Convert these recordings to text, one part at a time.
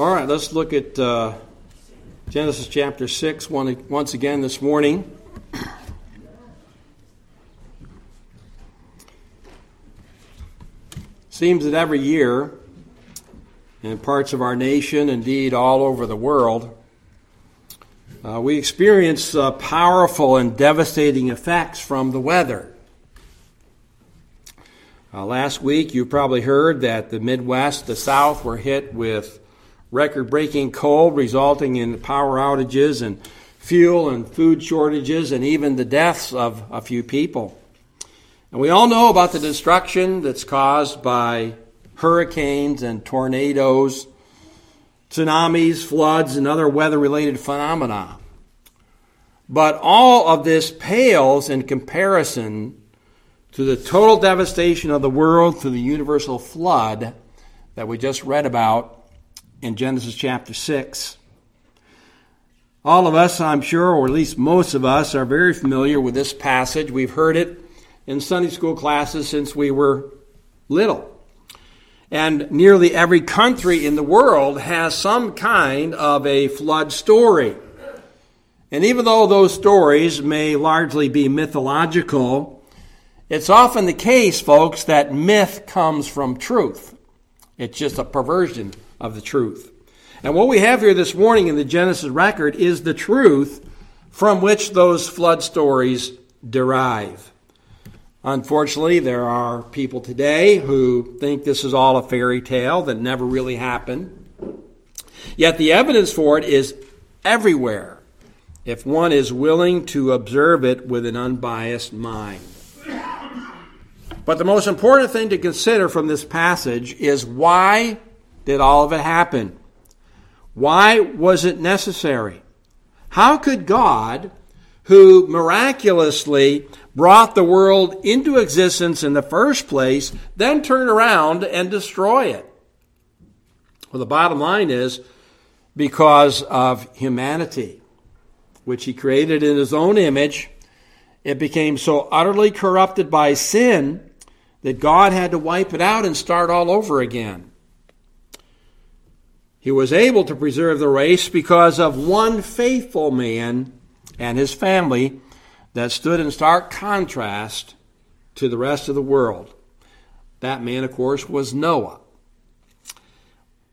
All right, let's look at uh, Genesis chapter 6 one, once again this morning. Seems that every year, in parts of our nation, indeed all over the world, uh, we experience uh, powerful and devastating effects from the weather. Uh, last week, you probably heard that the Midwest, the South, were hit with record breaking cold, resulting in power outages and fuel and food shortages, and even the deaths of a few people. And we all know about the destruction that's caused by hurricanes and tornadoes, tsunamis, floods, and other weather related phenomena. But all of this pales in comparison to the total devastation of the world through the universal flood that we just read about in Genesis chapter 6. All of us, I'm sure, or at least most of us, are very familiar with this passage. We've heard it in Sunday school classes since we were little. And nearly every country in the world has some kind of a flood story. And even though those stories may largely be mythological, it's often the case, folks, that myth comes from truth. It's just a perversion of the truth. And what we have here this morning in the Genesis record is the truth from which those flood stories derive. Unfortunately, there are people today who think this is all a fairy tale that never really happened. Yet the evidence for it is everywhere if one is willing to observe it with an unbiased mind. But the most important thing to consider from this passage is why did all of it happen? Why was it necessary? How could God, who miraculously brought the world into existence in the first place, then turn around and destroy it? Well, the bottom line is because of humanity, which he created in his own image. It became so utterly corrupted by sin that God had to wipe it out and start all over again. He was able to preserve the race because of one faithful man and his family that stood in stark contrast to the rest of the world. That man, of course, was Noah,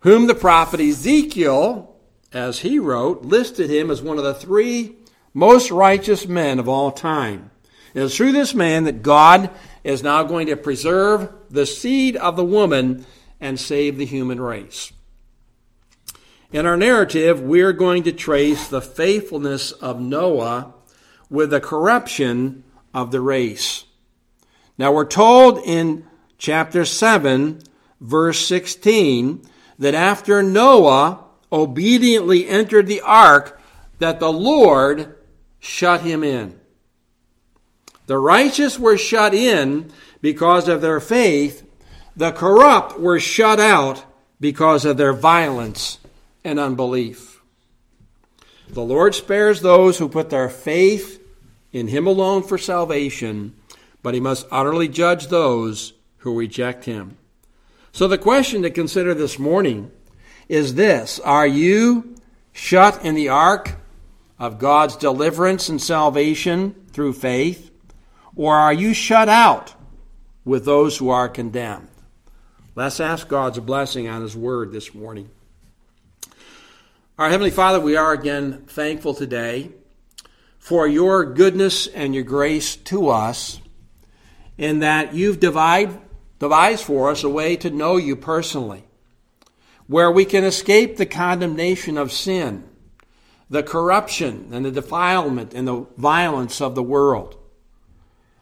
whom the prophet Ezekiel, as he wrote, listed him as one of the three most righteous men of all time. It is through this man that God is now going to preserve the seed of the woman and save the human race. In our narrative, we're going to trace the faithfulness of Noah with the corruption of the race. Now, we're told in chapter 7, verse 16, that after Noah obediently entered the ark, that the Lord shut him in. The righteous were shut in because of their faith. The corrupt were shut out because of their violence and unbelief. The Lord spares those who put their faith in Him alone for salvation, but He must utterly judge those who reject Him. So the question to consider this morning is this Are you shut in the ark of God's deliverance and salvation through faith? Or are you shut out with those who are condemned? Let's ask God's blessing on His word this morning. Our Heavenly Father, we are again thankful today for your goodness and your grace to us, in that you've divide, devised for us a way to know you personally, where we can escape the condemnation of sin, the corruption and the defilement and the violence of the world.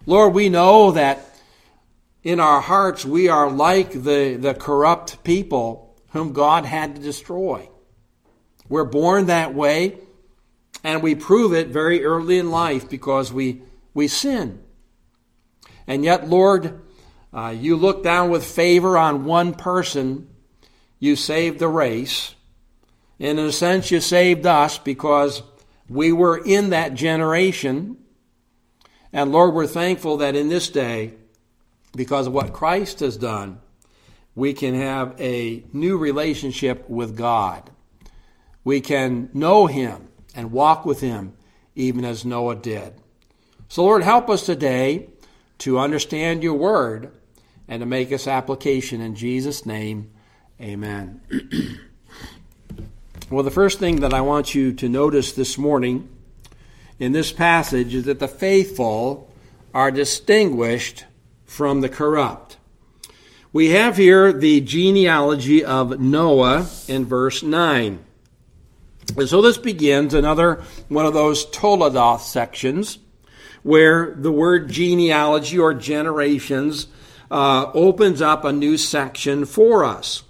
Lord, we know that in our hearts we are like the, the corrupt people whom God had to destroy. We're born that way, and we prove it very early in life because we, we sin. And yet, Lord, uh, you look down with favor on one person, you saved the race. In a sense, you saved us because we were in that generation and Lord, we're thankful that in this day, because of what Christ has done, we can have a new relationship with God. We can know him and walk with him even as Noah did. So, Lord, help us today to understand your word and to make its application. In Jesus' name, amen. well, the first thing that I want you to notice this morning in this passage is that the faithful are distinguished from the corrupt. We have here the genealogy of Noah in verse 9. And so this begins another one of those Toledoth sections where the word genealogy or generations uh, opens up a new section for us.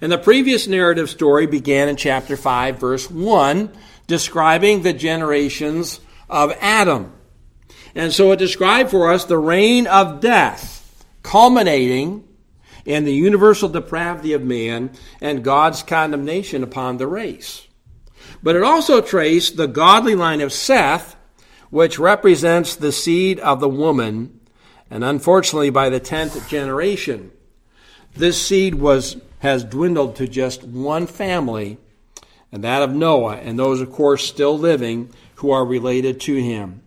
And the previous narrative story began in chapter 5, verse 1, describing the generations of Adam. And so it described for us the reign of death, culminating in the universal depravity of man and God's condemnation upon the race. But it also traced the godly line of Seth, which represents the seed of the woman, and unfortunately by the 10th generation, this seed was has dwindled to just one family, and that of Noah, and those of course still living who are related to him.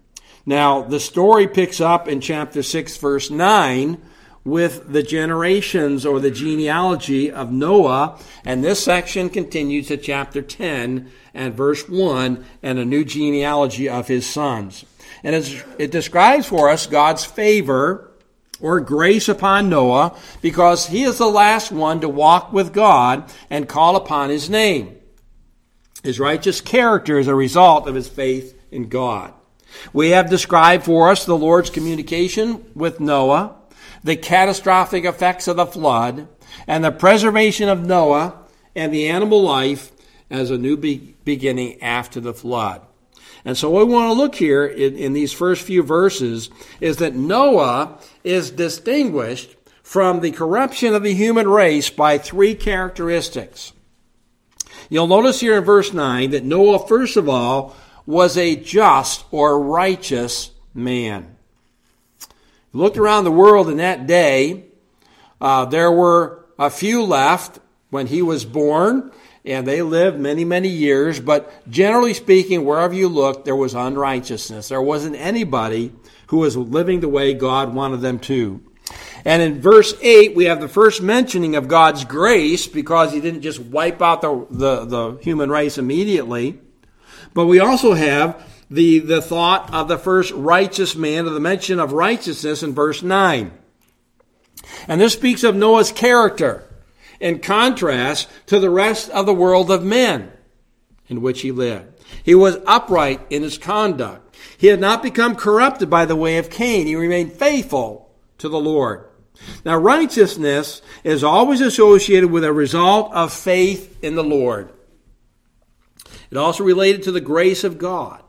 Now, the story picks up in chapter 6 verse 9 with the generations or the genealogy of Noah. And this section continues to chapter 10 and verse 1 and a new genealogy of his sons. And it describes for us God's favor or grace upon Noah because he is the last one to walk with God and call upon his name. His righteous character is a result of his faith in God. We have described for us the Lord's communication with Noah the catastrophic effects of the flood, and the preservation of Noah and the animal life as a new be- beginning after the flood. And so, what we want to look here in, in these first few verses is that Noah is distinguished from the corruption of the human race by three characteristics. You'll notice here in verse 9 that Noah, first of all, was a just or righteous man looked around the world in that day, uh, there were a few left when he was born, and they lived many, many years. But generally speaking, wherever you looked, there was unrighteousness. There wasn't anybody who was living the way God wanted them to. And in verse 8, we have the first mentioning of God's grace because he didn't just wipe out the, the, the human race immediately. But we also have the, the thought of the first righteous man, or the mention of righteousness in verse 9. And this speaks of Noah's character in contrast to the rest of the world of men in which he lived. He was upright in his conduct. He had not become corrupted by the way of Cain. He remained faithful to the Lord. Now, righteousness is always associated with a result of faith in the Lord. It also related to the grace of God.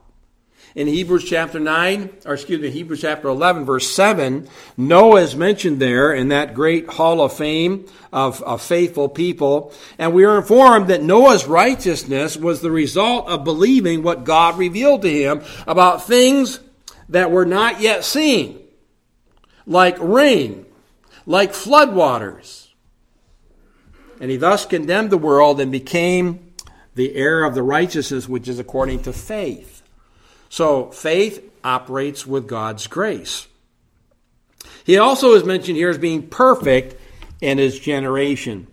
In Hebrews chapter 9, or excuse me, Hebrews chapter 11, verse 7, Noah is mentioned there in that great hall of fame of, of faithful people. And we are informed that Noah's righteousness was the result of believing what God revealed to him about things that were not yet seen, like rain, like floodwaters. And he thus condemned the world and became the heir of the righteousness which is according to faith. So faith operates with God's grace. He also is mentioned here as being perfect in his generation.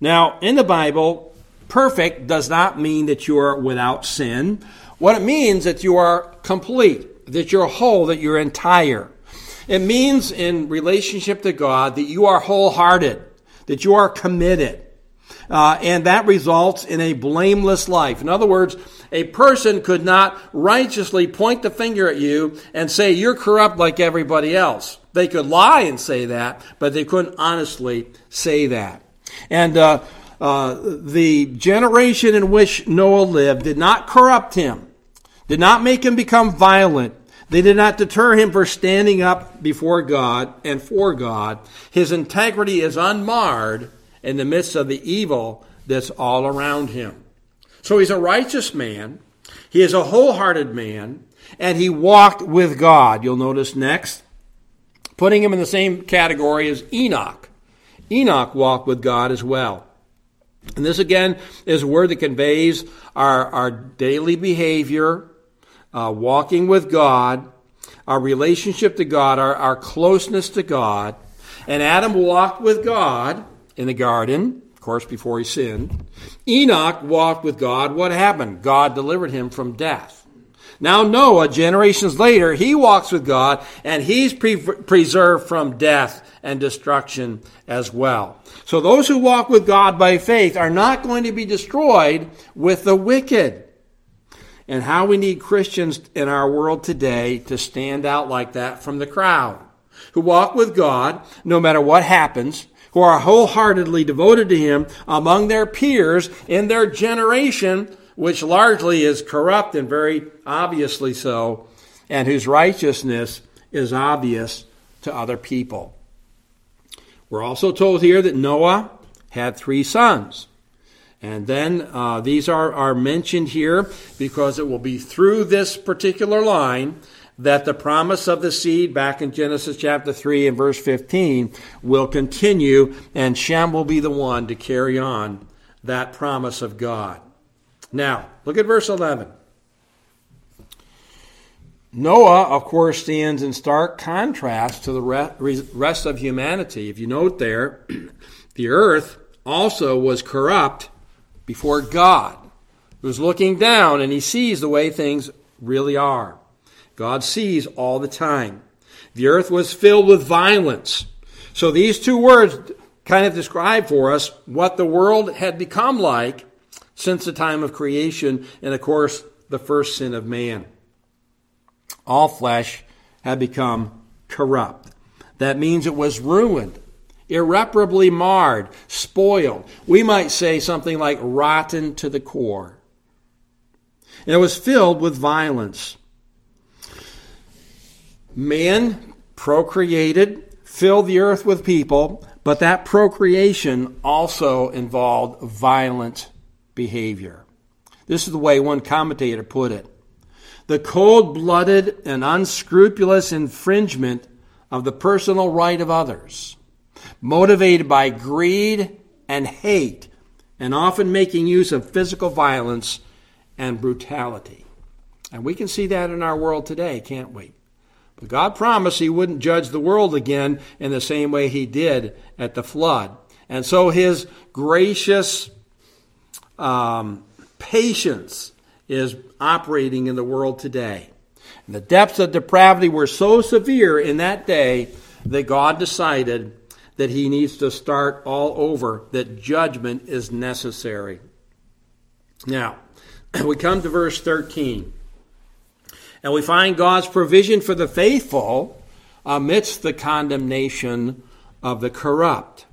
Now, in the Bible, perfect does not mean that you are without sin. What it means is that you are complete, that you're whole, that you're entire. It means in relationship to God that you are wholehearted, that you are committed. Uh, and that results in a blameless life. In other words, a person could not righteously point the finger at you and say you're corrupt like everybody else. They could lie and say that, but they couldn't honestly say that. And uh, uh, the generation in which Noah lived did not corrupt him, did not make him become violent. They did not deter him for standing up before God and for God. His integrity is unmarred in the midst of the evil that's all around him. So he's a righteous man. He is a wholehearted man, and he walked with God. You'll notice next, putting him in the same category as Enoch. Enoch walked with God as well. And this again is a word that conveys our, our daily behavior, uh, walking with God, our relationship to God, our, our closeness to God. And Adam walked with God in the garden, course, before he sinned. Enoch walked with God. What happened? God delivered him from death. Now, Noah, generations later, he walks with God and he's pre- preserved from death and destruction as well. So, those who walk with God by faith are not going to be destroyed with the wicked. And how we need Christians in our world today to stand out like that from the crowd, who walk with God no matter what happens, who are wholeheartedly devoted to Him among their peers in their generation which largely is corrupt and very obviously so, and whose righteousness is obvious to other people. We're also told here that Noah had three sons. And then uh, these are, are mentioned here because it will be through this particular line that the promise of the seed back in Genesis chapter 3 and verse 15 will continue, and Shem will be the one to carry on that promise of God. Now, look at verse 11. Noah, of course, stands in stark contrast to the rest of humanity. If you note there, the earth also was corrupt before God, who's looking down and he sees the way things really are. God sees all the time. The earth was filled with violence. So these two words kind of describe for us what the world had become like since the time of creation, and of course, the first sin of man. All flesh had become corrupt. That means it was ruined, irreparably marred, spoiled. We might say something like rotten to the core. And it was filled with violence. Man procreated, filled the earth with people, but that procreation also involved violent behavior. This is the way one commentator put it. The cold blooded and unscrupulous infringement of the personal right of others, motivated by greed and hate, and often making use of physical violence and brutality. And we can see that in our world today, can't we? But God promised He wouldn't judge the world again in the same way He did at the flood. And so His gracious um, patience is operating in the world today. And the depths of depravity were so severe in that day that God decided that he needs to start all over, that judgment is necessary. Now, we come to verse 13, and we find God's provision for the faithful amidst the condemnation of the corrupt.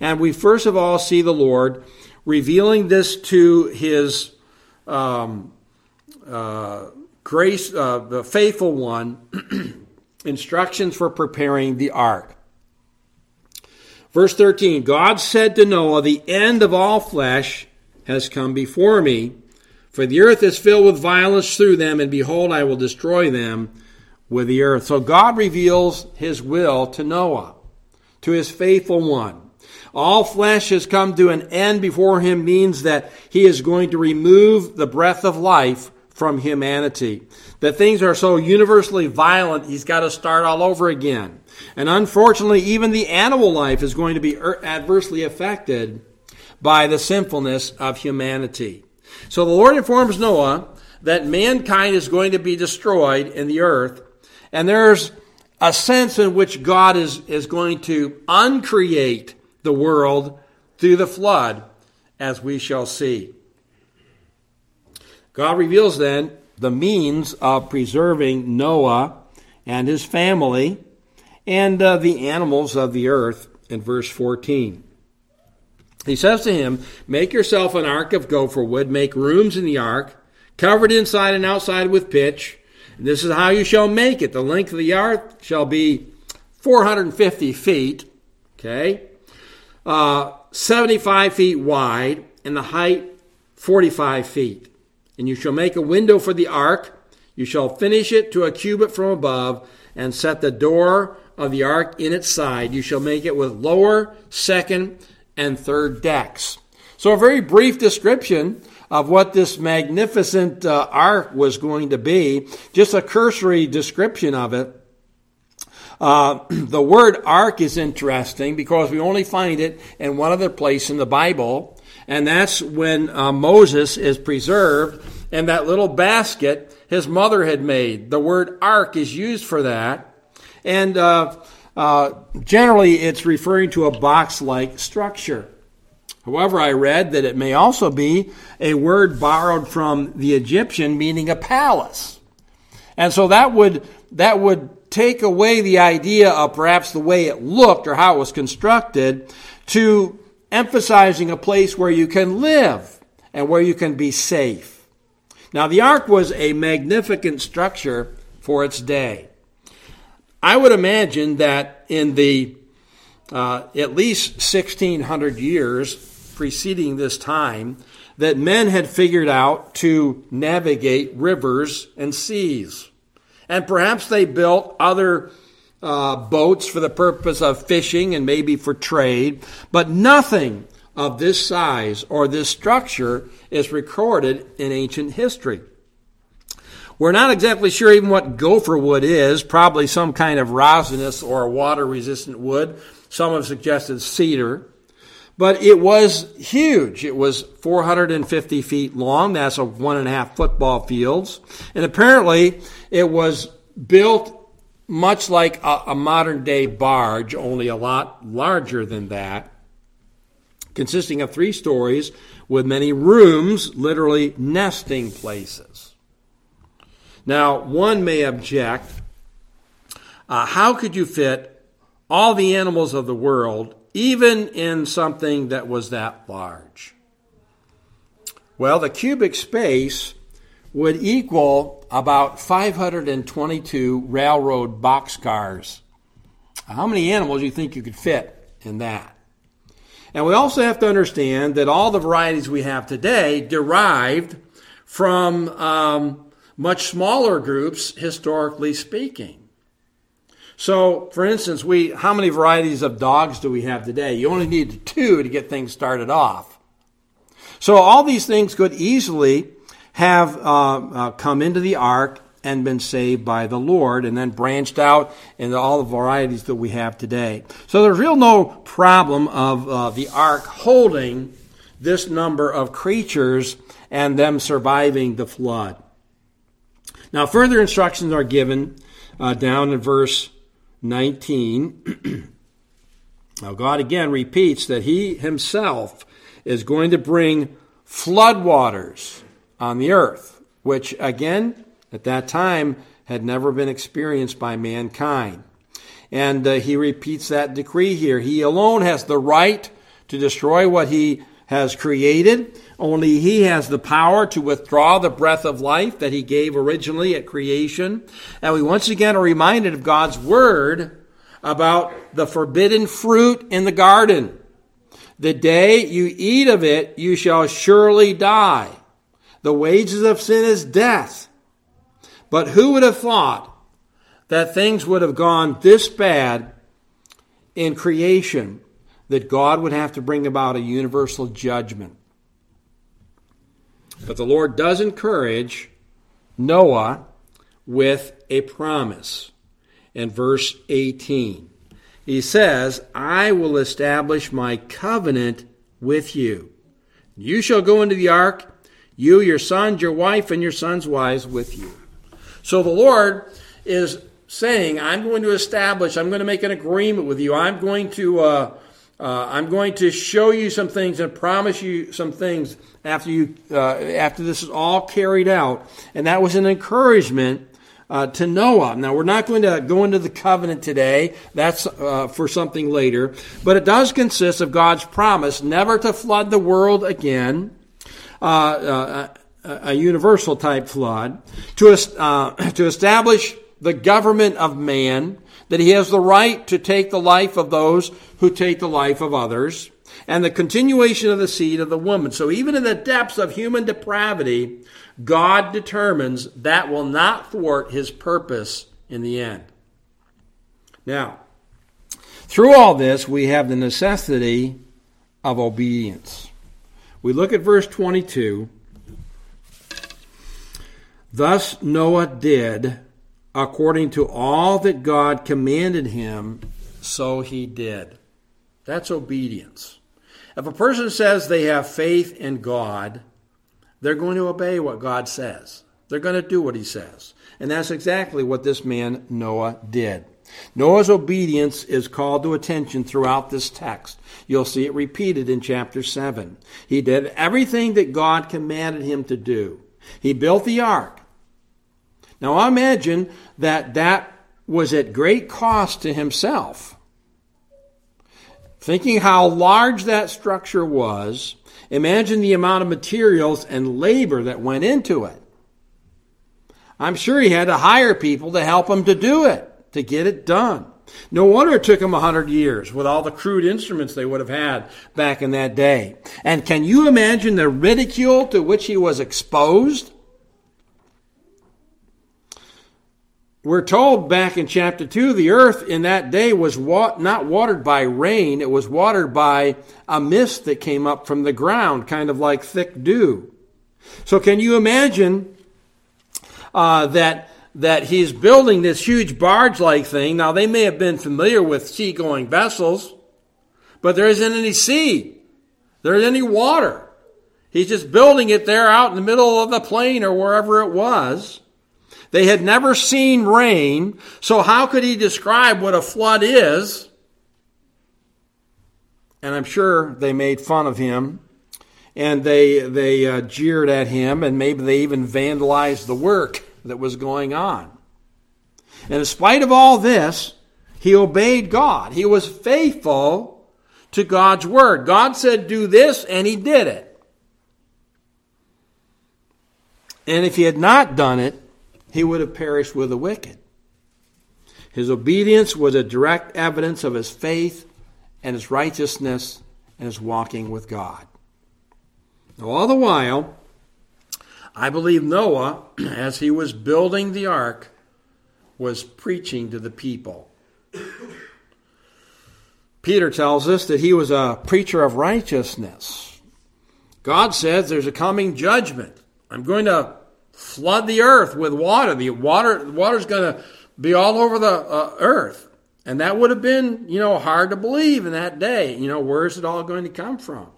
And we first of all see the Lord revealing this to his um, uh, grace, uh, the faithful one, instructions for preparing the ark. Verse 13 God said to Noah, The end of all flesh has come before me, for the earth is filled with violence through them, and behold, I will destroy them with the earth. So God reveals his will to Noah, to his faithful one. All flesh has come to an end before him means that he is going to remove the breath of life from humanity. That things are so universally violent, he's got to start all over again. And unfortunately, even the animal life is going to be er, adversely affected by the sinfulness of humanity. So the Lord informs Noah that mankind is going to be destroyed in the earth, and there's a sense in which God is, is going to uncreate the world through the flood, as we shall see. God reveals then the means of preserving Noah and his family and uh, the animals of the earth in verse 14. He says to him, Make yourself an ark of gopher wood, make rooms in the ark, covered inside and outside with pitch. And this is how you shall make it. The length of the ark shall be 450 feet. Okay? uh, 75 feet wide, and the height 45 feet. And you shall make a window for the ark. You shall finish it to a cubit from above, and set the door of the ark in its side. You shall make it with lower, second, and third decks. So, a very brief description of what this magnificent uh, ark was going to be, just a cursory description of it. Uh, the word ark is interesting because we only find it in one other place in the Bible, and that's when uh, Moses is preserved in that little basket his mother had made. The word ark is used for that, and uh, generally it's referring to a box like structure. However, I read that it may also be a word borrowed from the Egyptian meaning a palace. And so that would, that would take away the idea of perhaps the way it looked or how it was constructed to emphasizing a place where you can live and where you can be safe. Now, the ark was a magnificent structure for its day. I would imagine that in the uh, at least 1600 years preceding this time that men had figured out to navigate rivers and seas. And perhaps they built other uh, boats for the purpose of fishing and maybe for trade, but nothing of this size or this structure is recorded in ancient history. We're not exactly sure even what gopher wood is, probably some kind of resinous or water resistant wood. Some have suggested cedar. But it was huge. It was 450 feet long. That's a one and a half football fields. And apparently it was built much like a, a modern day barge, only a lot larger than that, consisting of three stories with many rooms, literally nesting places. Now, one may object uh, how could you fit all the animals of the world even in something that was that large? Well, the cubic space would equal about 522 railroad boxcars. How many animals do you think you could fit in that? And we also have to understand that all the varieties we have today derived from um, much smaller groups, historically speaking. So, for instance, we how many varieties of dogs do we have today? You only need two to get things started off. So, all these things could easily have uh, uh, come into the ark and been saved by the Lord, and then branched out into all the varieties that we have today. So, there's real no problem of uh, the ark holding this number of creatures and them surviving the flood. Now, further instructions are given uh, down in verse 19. now, God again repeats that He Himself is going to bring floodwaters on the earth, which again, at that time, had never been experienced by mankind. And uh, He repeats that decree here. He alone has the right to destroy what He has created. Only He has the power to withdraw the breath of life that He gave originally at creation. And we once again are reminded of God's Word about the forbidden fruit in the garden. The day you eat of it, you shall surely die. The wages of sin is death. But who would have thought that things would have gone this bad in creation that God would have to bring about a universal judgment. But the Lord does encourage Noah with a promise in verse 18. He says, I will establish my covenant with you. You shall go into the ark, you, your sons, your wife, and your sons' wives with you. So the Lord is saying, I'm going to establish, I'm going to make an agreement with you. I'm going to uh, uh, I'm going to show you some things and promise you some things after you uh, after this is all carried out. And that was an encouragement uh, to Noah. Now we're not going to go into the covenant today. That's uh, for something later. But it does consist of God's promise never to flood the world again. Uh, uh, a universal type flood to to establish the government of man that he has the right to take the life of those who take the life of others, and the continuation of the seed of the woman. So even in the depths of human depravity, God determines that will not thwart his purpose in the end. Now, through all this, we have the necessity of obedience. We look at verse 22. Thus Noah did according to all that God commanded him, so he did. That's obedience. If a person says they have faith in God, they're going to obey what God says. They're going to do what he says. And that's exactly what this man Noah did. Noah's obedience is called to attention throughout this text. You'll see it repeated in chapter 7. He did everything that God commanded him to do. He built the ark. Now I imagine that that was at great cost to himself. Thinking how large that structure was, imagine the amount of materials and labor that went into it. I'm sure he had to hire people to help him to do it to get it done. No wonder it took him a hundred years with all the crude instruments they would have had back in that day. And can you imagine the ridicule to which he was exposed? We're told back in chapter 2 the earth in that day was wa- not watered by rain, it was watered by a mist that came up from the ground, kind of like thick dew. So, can you imagine uh, that that he's building this huge barge like thing. Now, they may have been familiar with sea-going vessels, but there isn't any sea. There isn't any water. He's just building it there out in the middle of the plain or wherever it was. They had never seen rain, so how could he describe what a flood is? And I'm sure they made fun of him and they they uh, jeered at him and maybe they even vandalized the work that was going on. And in spite of all this, he obeyed God. He was faithful to God's word. God said, do this, and he did it. And if he had not done it, he would have perished with the wicked. His obedience was a direct evidence of his faith and his righteousness and his walking with God. Now, all the while, I believe Noah, as he was building the ark, was preaching to the people. Peter tells us that he was a preacher of righteousness. God says there's a coming judgment. I'm going to flood the earth with water. The water the water's going to be all over the uh, earth. And that would have been, you know, hard to believe in that day. You know, where's it all going to come from?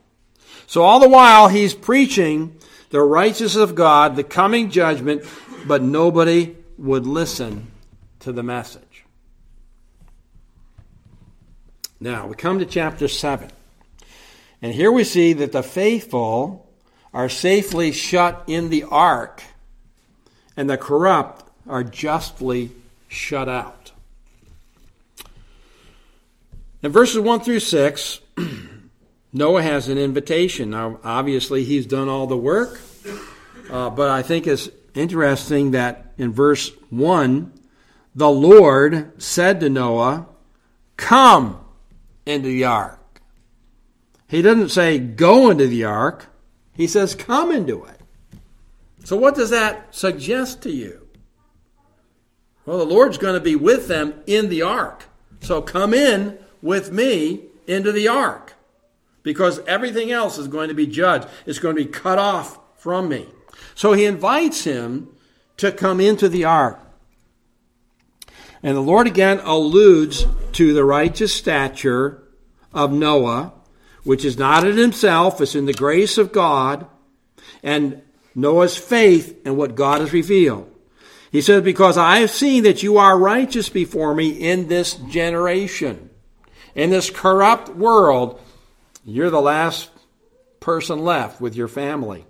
So all the while he's preaching the righteousness of God, the coming judgment, but nobody would listen to the message. Now, we come to chapter 7. And here we see that the faithful are safely shut in the ark, and the corrupt are justly shut out. In verses 1 through 6, Noah has an invitation. Now, obviously, he's done all the work, uh, but I think it's interesting that in verse 1, the Lord said to Noah, Come into the ark. He doesn't say, Go into the ark. He says, Come into it. So, what does that suggest to you? Well, the Lord's going to be with them in the ark. So, come in with me into the ark because everything else is going to be judged. It's going to be cut off from me. So he invites him to come into the ark. And the Lord again alludes to the righteous stature of Noah, which is not in himself, it's in the grace of God, and Noah's faith in what God has revealed. He says, Because I have seen that you are righteous before me in this generation, in this corrupt world, you're the last person left with your family.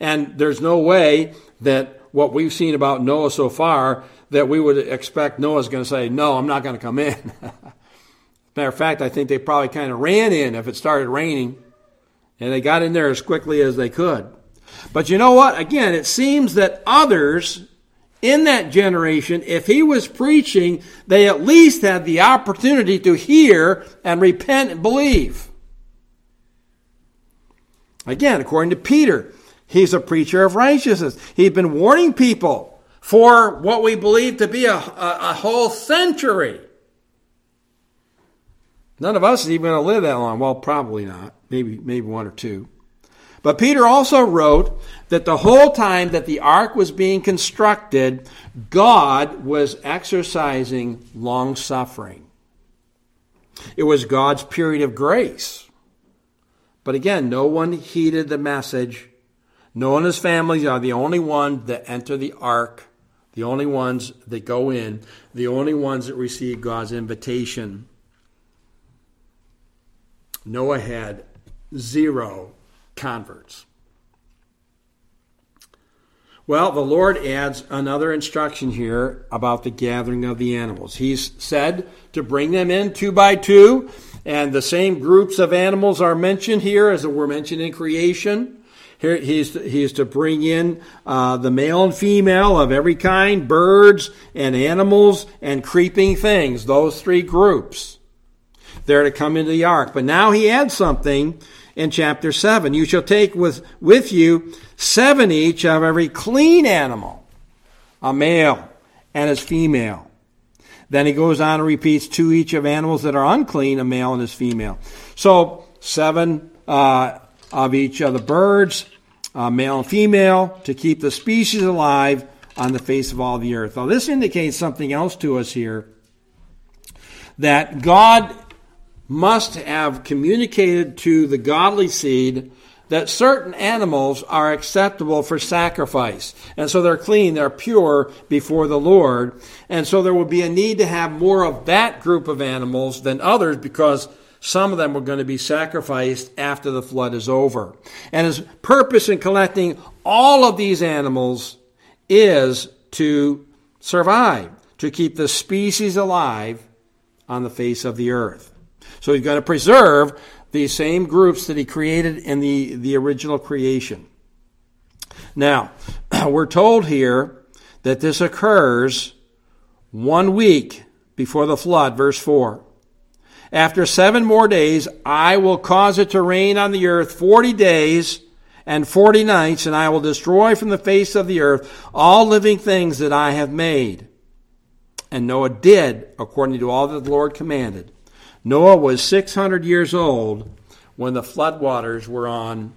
And there's no way that what we've seen about Noah so far that we would expect Noah's going to say, No, I'm not going to come in. Matter of fact, I think they probably kind of ran in if it started raining, and they got in there as quickly as they could. But you know what? Again, it seems that others in that generation, if he was preaching, they at least had the opportunity to hear and repent and believe. Again, according to Peter, he's a preacher of righteousness. He's been warning people for what we believe to be a, a, a whole century. None of us is even going to live that long. Well, probably not. Maybe, maybe one or two. But Peter also wrote that the whole time that the ark was being constructed, God was exercising long suffering. It was God's period of grace. But again, no one heeded the message. Noah and his family are the only ones that enter the ark, the only ones that go in, the only ones that receive God's invitation. Noah had zero converts. Well, the Lord adds another instruction here about the gathering of the animals. He's said to bring them in two by two, and the same groups of animals are mentioned here as were mentioned in creation. Here he's, he's to bring in uh, the male and female of every kind, birds and animals and creeping things, those three groups. They're to come into the ark. But now he adds something in chapter 7. You shall take with, with you seven each of every clean animal, a male and his female. Then he goes on and repeats two each of animals that are unclean, a male and his female. So seven uh, of each of the birds, uh, male and female, to keep the species alive on the face of all the earth. Now, this indicates something else to us here that God must have communicated to the godly seed that certain animals are acceptable for sacrifice. And so they're clean, they're pure before the Lord. And so there will be a need to have more of that group of animals than others because some of them were going to be sacrificed after the flood is over. And his purpose in collecting all of these animals is to survive, to keep the species alive on the face of the earth. So he's got to preserve these same groups that he created in the, the original creation. Now, we're told here that this occurs one week before the flood, verse 4. After seven more days, I will cause it to rain on the earth 40 days and 40 nights, and I will destroy from the face of the earth all living things that I have made. And Noah did according to all that the Lord commanded. Noah was 600 years old when the floodwaters were on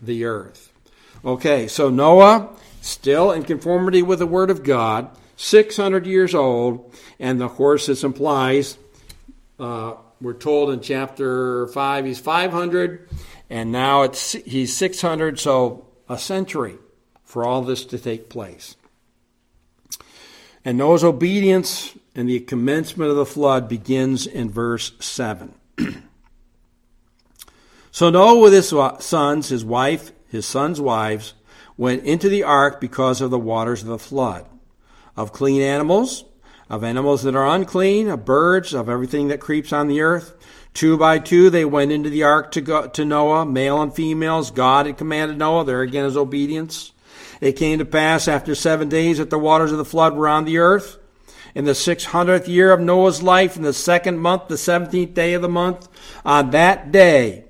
the earth. Okay, so Noah, still in conformity with the Word of God, 600 years old, and the course this implies, uh, we're told in chapter 5 he's 500, and now it's he's 600, so a century for all this to take place. And Noah's obedience and the commencement of the flood begins in verse 7. so Noah with his sons, his wife, his sons' wives, went into the ark because of the waters of the flood. Of clean animals, of animals that are unclean, of birds, of everything that creeps on the earth. Two by two they went into the ark to, go, to Noah, male and females. God had commanded Noah. There again is obedience. It came to pass after seven days that the waters of the flood were on the earth in the 600th year of Noah's life, in the second month, the 17th day of the month. On that day,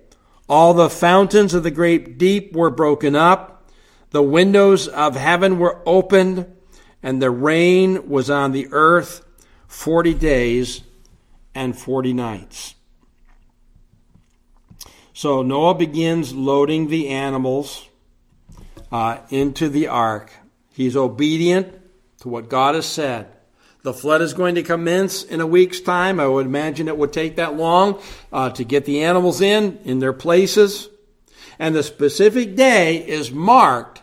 all the fountains of the great deep were broken up, the windows of heaven were opened, and the rain was on the earth 40 days and 40 nights. So Noah begins loading the animals uh, into the ark. He's obedient to what God has said. The flood is going to commence in a week's time. I would imagine it would take that long uh, to get the animals in, in their places. And the specific day is marked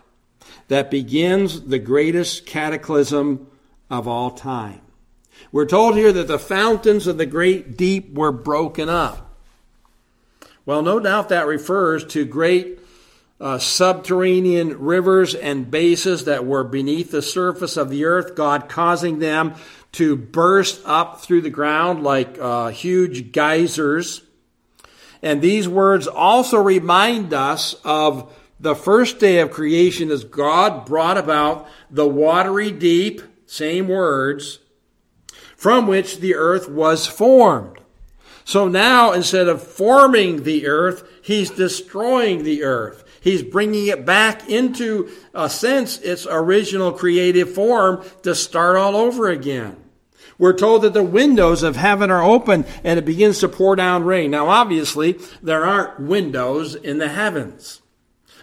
that begins the greatest cataclysm of all time. We're told here that the fountains of the great deep were broken up. Well, no doubt that refers to great uh, subterranean rivers and bases that were beneath the surface of the earth, God causing them to burst up through the ground like uh, huge geysers. And these words also remind us of the first day of creation as God brought about the watery deep, same words, from which the earth was formed. So now, instead of forming the earth, he's destroying the earth. He's bringing it back into a sense its original creative form to start all over again. We're told that the windows of heaven are open and it begins to pour down rain. Now, obviously, there aren't windows in the heavens,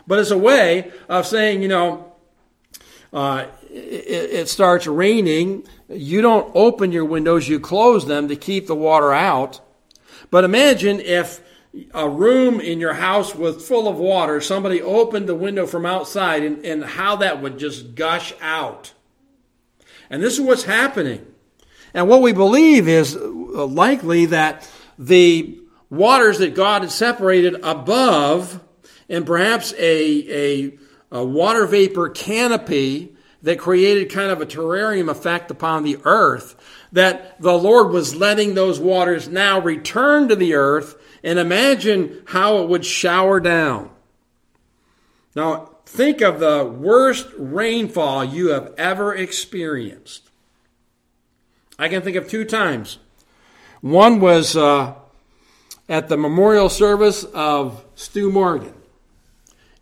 but it's a way of saying, you know, uh, it, it starts raining. You don't open your windows, you close them to keep the water out. But imagine if a room in your house was full of water, somebody opened the window from outside, and, and how that would just gush out. And this is what's happening. And what we believe is uh, likely that the waters that God had separated above, and perhaps a, a, a water vapor canopy that created kind of a terrarium effect upon the earth, that the Lord was letting those waters now return to the earth and imagine how it would shower down. Now, think of the worst rainfall you have ever experienced. I can think of two times. One was uh, at the memorial service of Stu Morgan.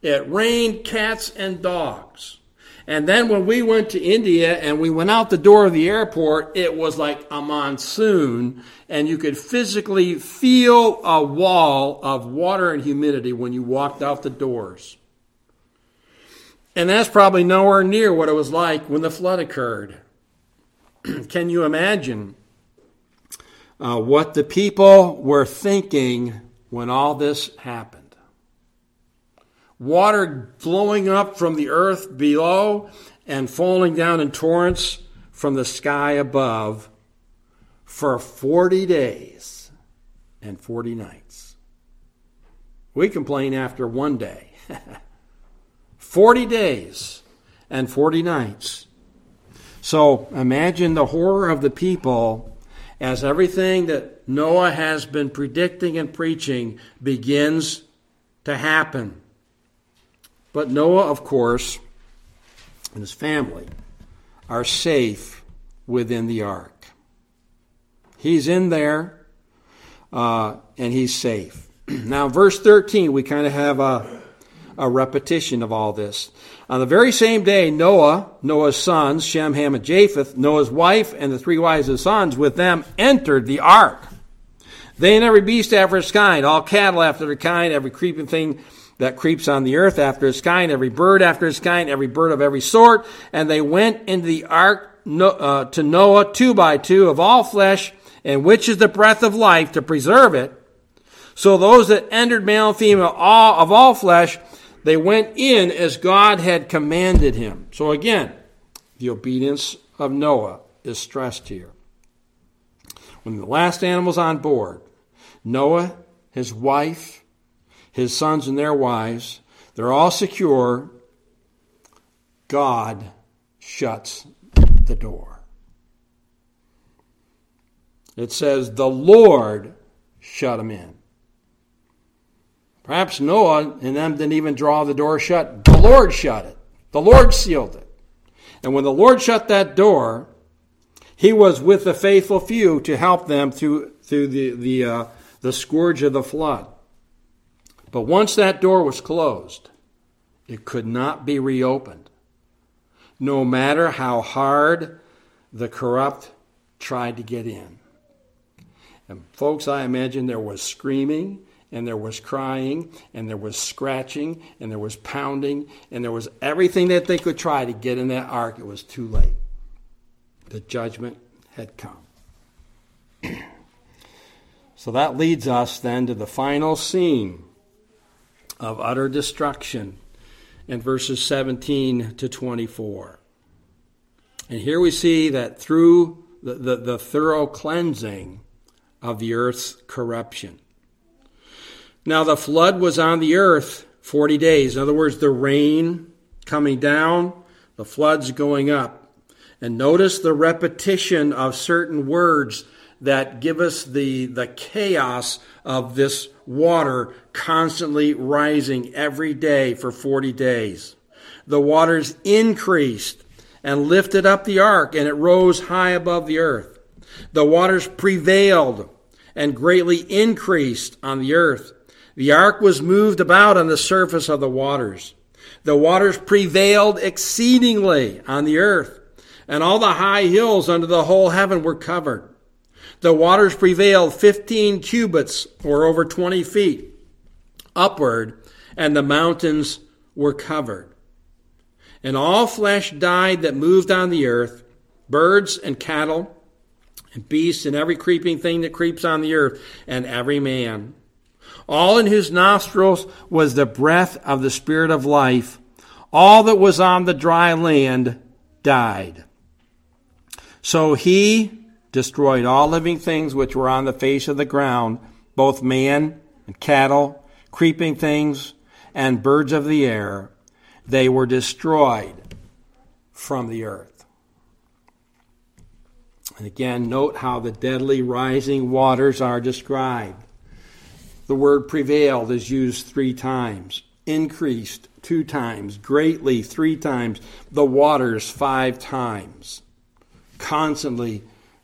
It rained cats and dogs. And then when we went to India and we went out the door of the airport, it was like a monsoon, and you could physically feel a wall of water and humidity when you walked out the doors. And that's probably nowhere near what it was like when the flood occurred. Can you imagine uh, what the people were thinking when all this happened? Water flowing up from the earth below and falling down in torrents from the sky above for 40 days and 40 nights. We complain after one day. 40 days and 40 nights. So imagine the horror of the people as everything that Noah has been predicting and preaching begins to happen. But Noah, of course, and his family are safe within the ark. He's in there uh, and he's safe. now, verse 13, we kind of have a, a repetition of all this. On the very same day, Noah, Noah's sons, Shem, Ham, and Japheth, Noah's wife, and the three wives of sons with them entered the ark. They and every beast after its kind, all cattle after their kind, every creeping thing that creeps on the earth after its kind, every bird after its kind, every bird of every sort. And they went into the ark uh, to Noah two by two of all flesh, and which is the breath of life to preserve it. So those that entered male and female all, of all flesh, they went in as God had commanded him. So again, the obedience of Noah is stressed here. When the last animal's on board, Noah, his wife, his sons and their wives. They're all secure. God shuts the door. It says, the Lord shut them in. Perhaps Noah and them didn't even draw the door shut. The Lord shut it. The Lord sealed it. And when the Lord shut that door, he was with the faithful few to help them through, through the, the, uh, the scourge of the flood. But once that door was closed, it could not be reopened, no matter how hard the corrupt tried to get in. And folks, I imagine there was screaming and there was crying and there was scratching and there was pounding and there was everything that they could try to get in that ark. It was too late. The judgment had come. so that leads us then to the final scene of utter destruction in verses 17 to 24. And here we see that through the, the, the thorough cleansing of the earth's corruption. Now, the flood was on the earth 40 days. In other words, the rain coming down, the floods going up. And notice the repetition of certain words that give us the, the chaos of this water constantly rising every day for 40 days. The waters increased and lifted up the ark, and it rose high above the earth. The waters prevailed and greatly increased on the earth. The ark was moved about on the surface of the waters. The waters prevailed exceedingly on the earth. and all the high hills under the whole heaven were covered. The waters prevailed 15 cubits, or over 20 feet, upward, and the mountains were covered. And all flesh died that moved on the earth, birds and cattle, and beasts, and every creeping thing that creeps on the earth, and every man. All in whose nostrils was the breath of the Spirit of life. All that was on the dry land died. So he destroyed all living things which were on the face of the ground, both man and cattle, creeping things, and birds of the air. They were destroyed from the earth. And again, note how the deadly rising waters are described. The word prevailed is used three times, increased two times, greatly three times, the waters five times. Constantly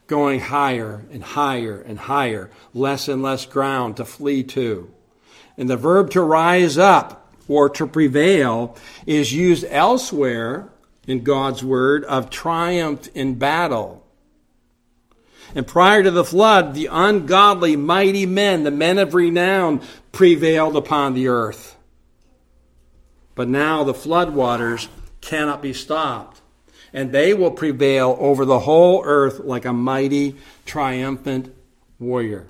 going higher and higher and higher, less and less ground to flee to. And the verb to rise up or to prevail is used elsewhere in God's word of triumph in battle. And prior to the flood, the ungodly, mighty men, the men of renown, prevailed upon the earth. But now the flood waters cannot be stopped and they will prevail over the whole earth like a mighty, triumphant warrior.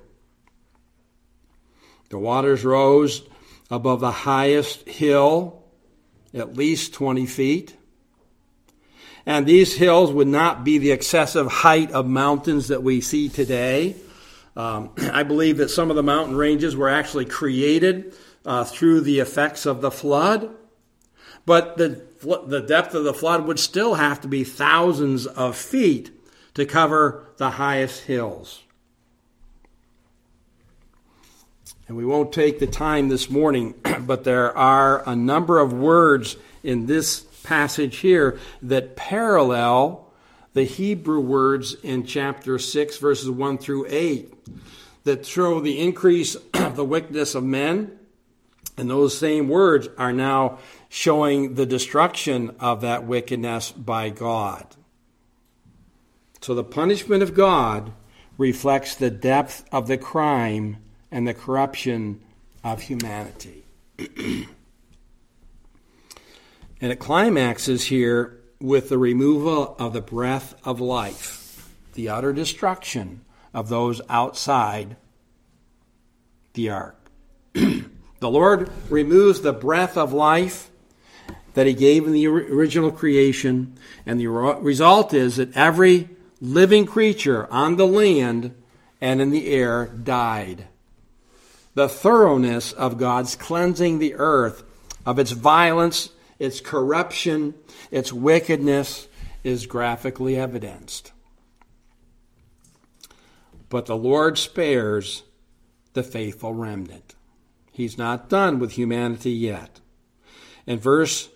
The waters rose above the highest hill, at least 20 feet. And these hills would not be the excessive height of mountains that we see today. Um, I believe that some of the mountain ranges were actually created uh, through the effects of the flood. But the the depth of the flood would still have to be thousands of feet to cover the highest hills. And we won't take the time this morning, but there are a number of words in this passage here that parallel the Hebrew words in chapter 6, verses 1 through 8, that show the increase of the wickedness of men. And those same words are now showing the destruction of that wickedness by God. So the punishment of God reflects the depth of the crime and the corruption of humanity. and it climaxes here with the removal of the breath of life, the utter destruction of those outside the ark. the Lord removes the breath of life that he gave in the original creation. And the result is that every living creature on the land and in the air died. The thoroughness of God's cleansing the earth of its violence, its corruption, its wickedness is graphically evidenced. But the Lord spares the faithful remnant. He's not done with humanity yet. In verse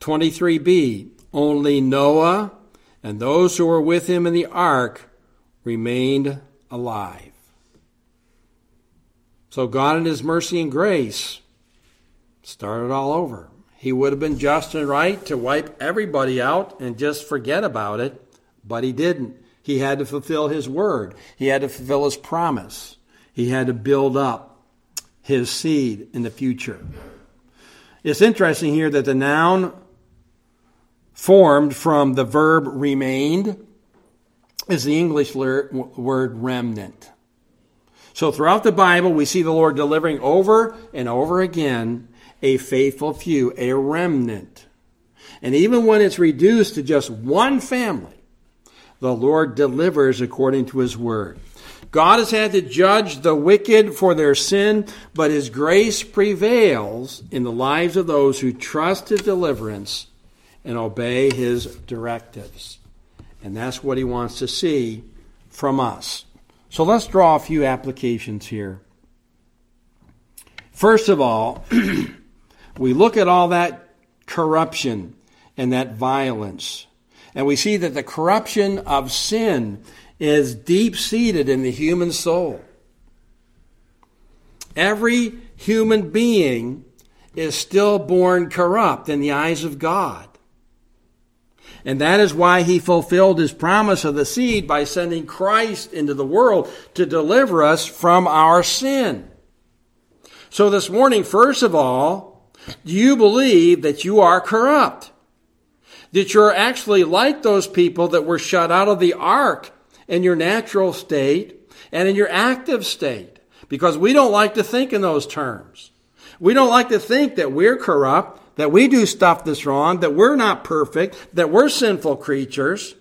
23b Only Noah and those who were with him in the ark remained alive. So God, in His mercy and grace, started all over. He would have been just and right to wipe everybody out and just forget about it, but He didn't. He had to fulfill His word, He had to fulfill His promise, He had to build up His seed in the future. It's interesting here that the noun formed from the verb remained is the English word remnant. So throughout the Bible, we see the Lord delivering over and over again a faithful few, a remnant. And even when it's reduced to just one family, the Lord delivers according to his word. God has had to judge the wicked for their sin, but his grace prevails in the lives of those who trust his deliverance and obey his directives. And that's what he wants to see from us. So let's draw a few applications here. First of all, we look at all that corruption and that violence, and we see that the corruption of sin is deep seated in the human soul. Every human being is still born corrupt in the eyes of God. And that is why he fulfilled his promise of the seed by sending Christ into the world to deliver us from our sin. So this morning, first of all, do you believe that you are corrupt? That you're actually like those people that were shut out of the ark in your natural state and in your active state? Because we don't like to think in those terms. We don't like to think that we're corrupt, that we do stuff that's wrong, that we're not perfect, that we're sinful creatures,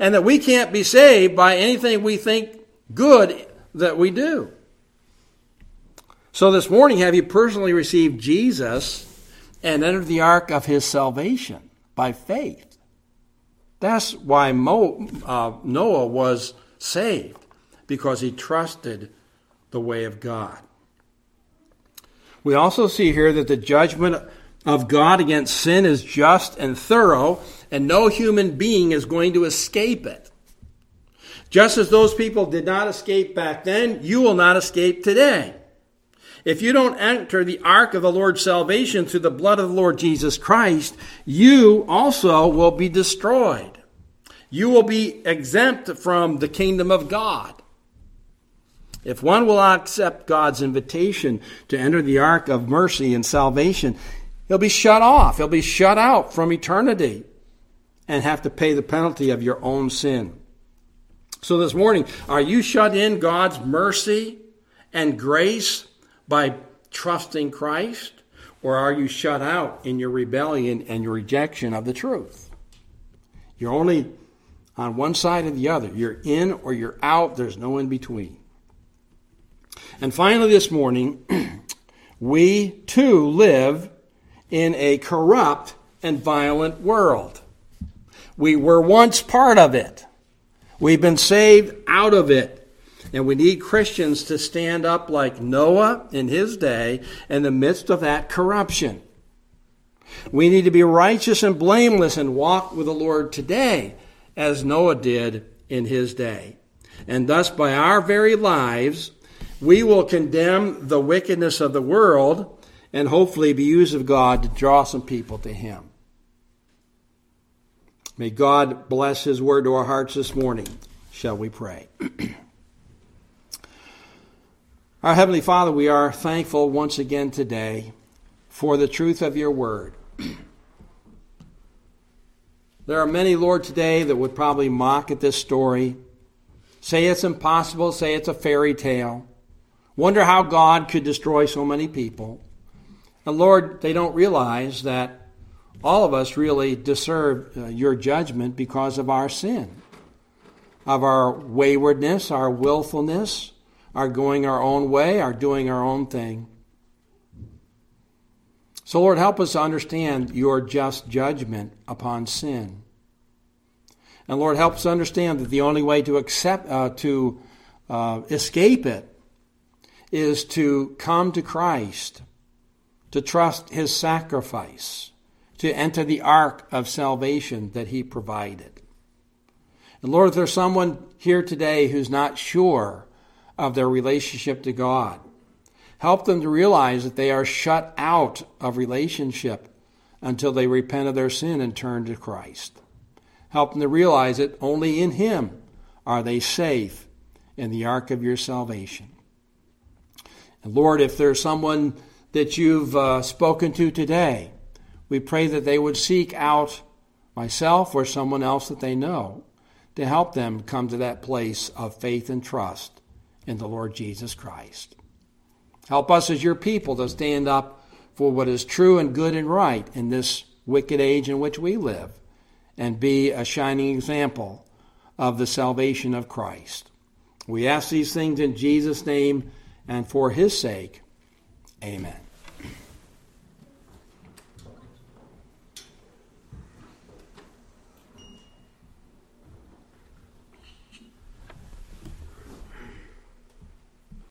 and that we can't be saved by anything we think good that we do. So this morning, have you personally received Jesus and entered the ark of his salvation by faith? That's why Mo, uh, Noah was saved, because he trusted the way of God. We also see here that the judgment of God against sin is just and thorough, and no human being is going to escape it. Just as those people did not escape back then, you will not escape today. If you don't enter the ark of the Lord's salvation through the blood of the Lord Jesus Christ, you also will be destroyed. You will be exempt from the kingdom of God. If one will not accept God's invitation to enter the ark of mercy and salvation, he'll be shut off. He'll be shut out from eternity and have to pay the penalty of your own sin. So this morning, are you shut in God's mercy and grace by trusting Christ? Or are you shut out in your rebellion and your rejection of the truth? You're only on one side or the other. You're in or you're out. There's no in between. And finally, this morning, we too live in a corrupt and violent world. We were once part of it. We've been saved out of it. And we need Christians to stand up like Noah in his day in the midst of that corruption. We need to be righteous and blameless and walk with the Lord today as Noah did in his day. And thus, by our very lives, we will condemn the wickedness of the world and hopefully be used of God to draw some people to Him. May God bless His word to our hearts this morning. Shall we pray? our Heavenly Father, we are thankful once again today for the truth of your word. there are many, Lord, today that would probably mock at this story, say it's impossible, say it's a fairy tale. Wonder how God could destroy so many people. And Lord, they don't realize that all of us really deserve uh, your judgment because of our sin, of our waywardness, our willfulness, our going our own way, our doing our own thing. So, Lord, help us understand your just judgment upon sin. And Lord, help us understand that the only way to accept, uh, to uh, escape it is to come to Christ, to trust his sacrifice, to enter the ark of salvation that he provided. And Lord, if there's someone here today who's not sure of their relationship to God, help them to realize that they are shut out of relationship until they repent of their sin and turn to Christ. Help them to realize that only in Him are they safe in the ark of your salvation. And Lord, if there's someone that you've uh, spoken to today, we pray that they would seek out myself or someone else that they know to help them come to that place of faith and trust in the Lord Jesus Christ. Help us as your people to stand up for what is true and good and right in this wicked age in which we live and be a shining example of the salvation of Christ. We ask these things in Jesus' name and for his sake. Amen.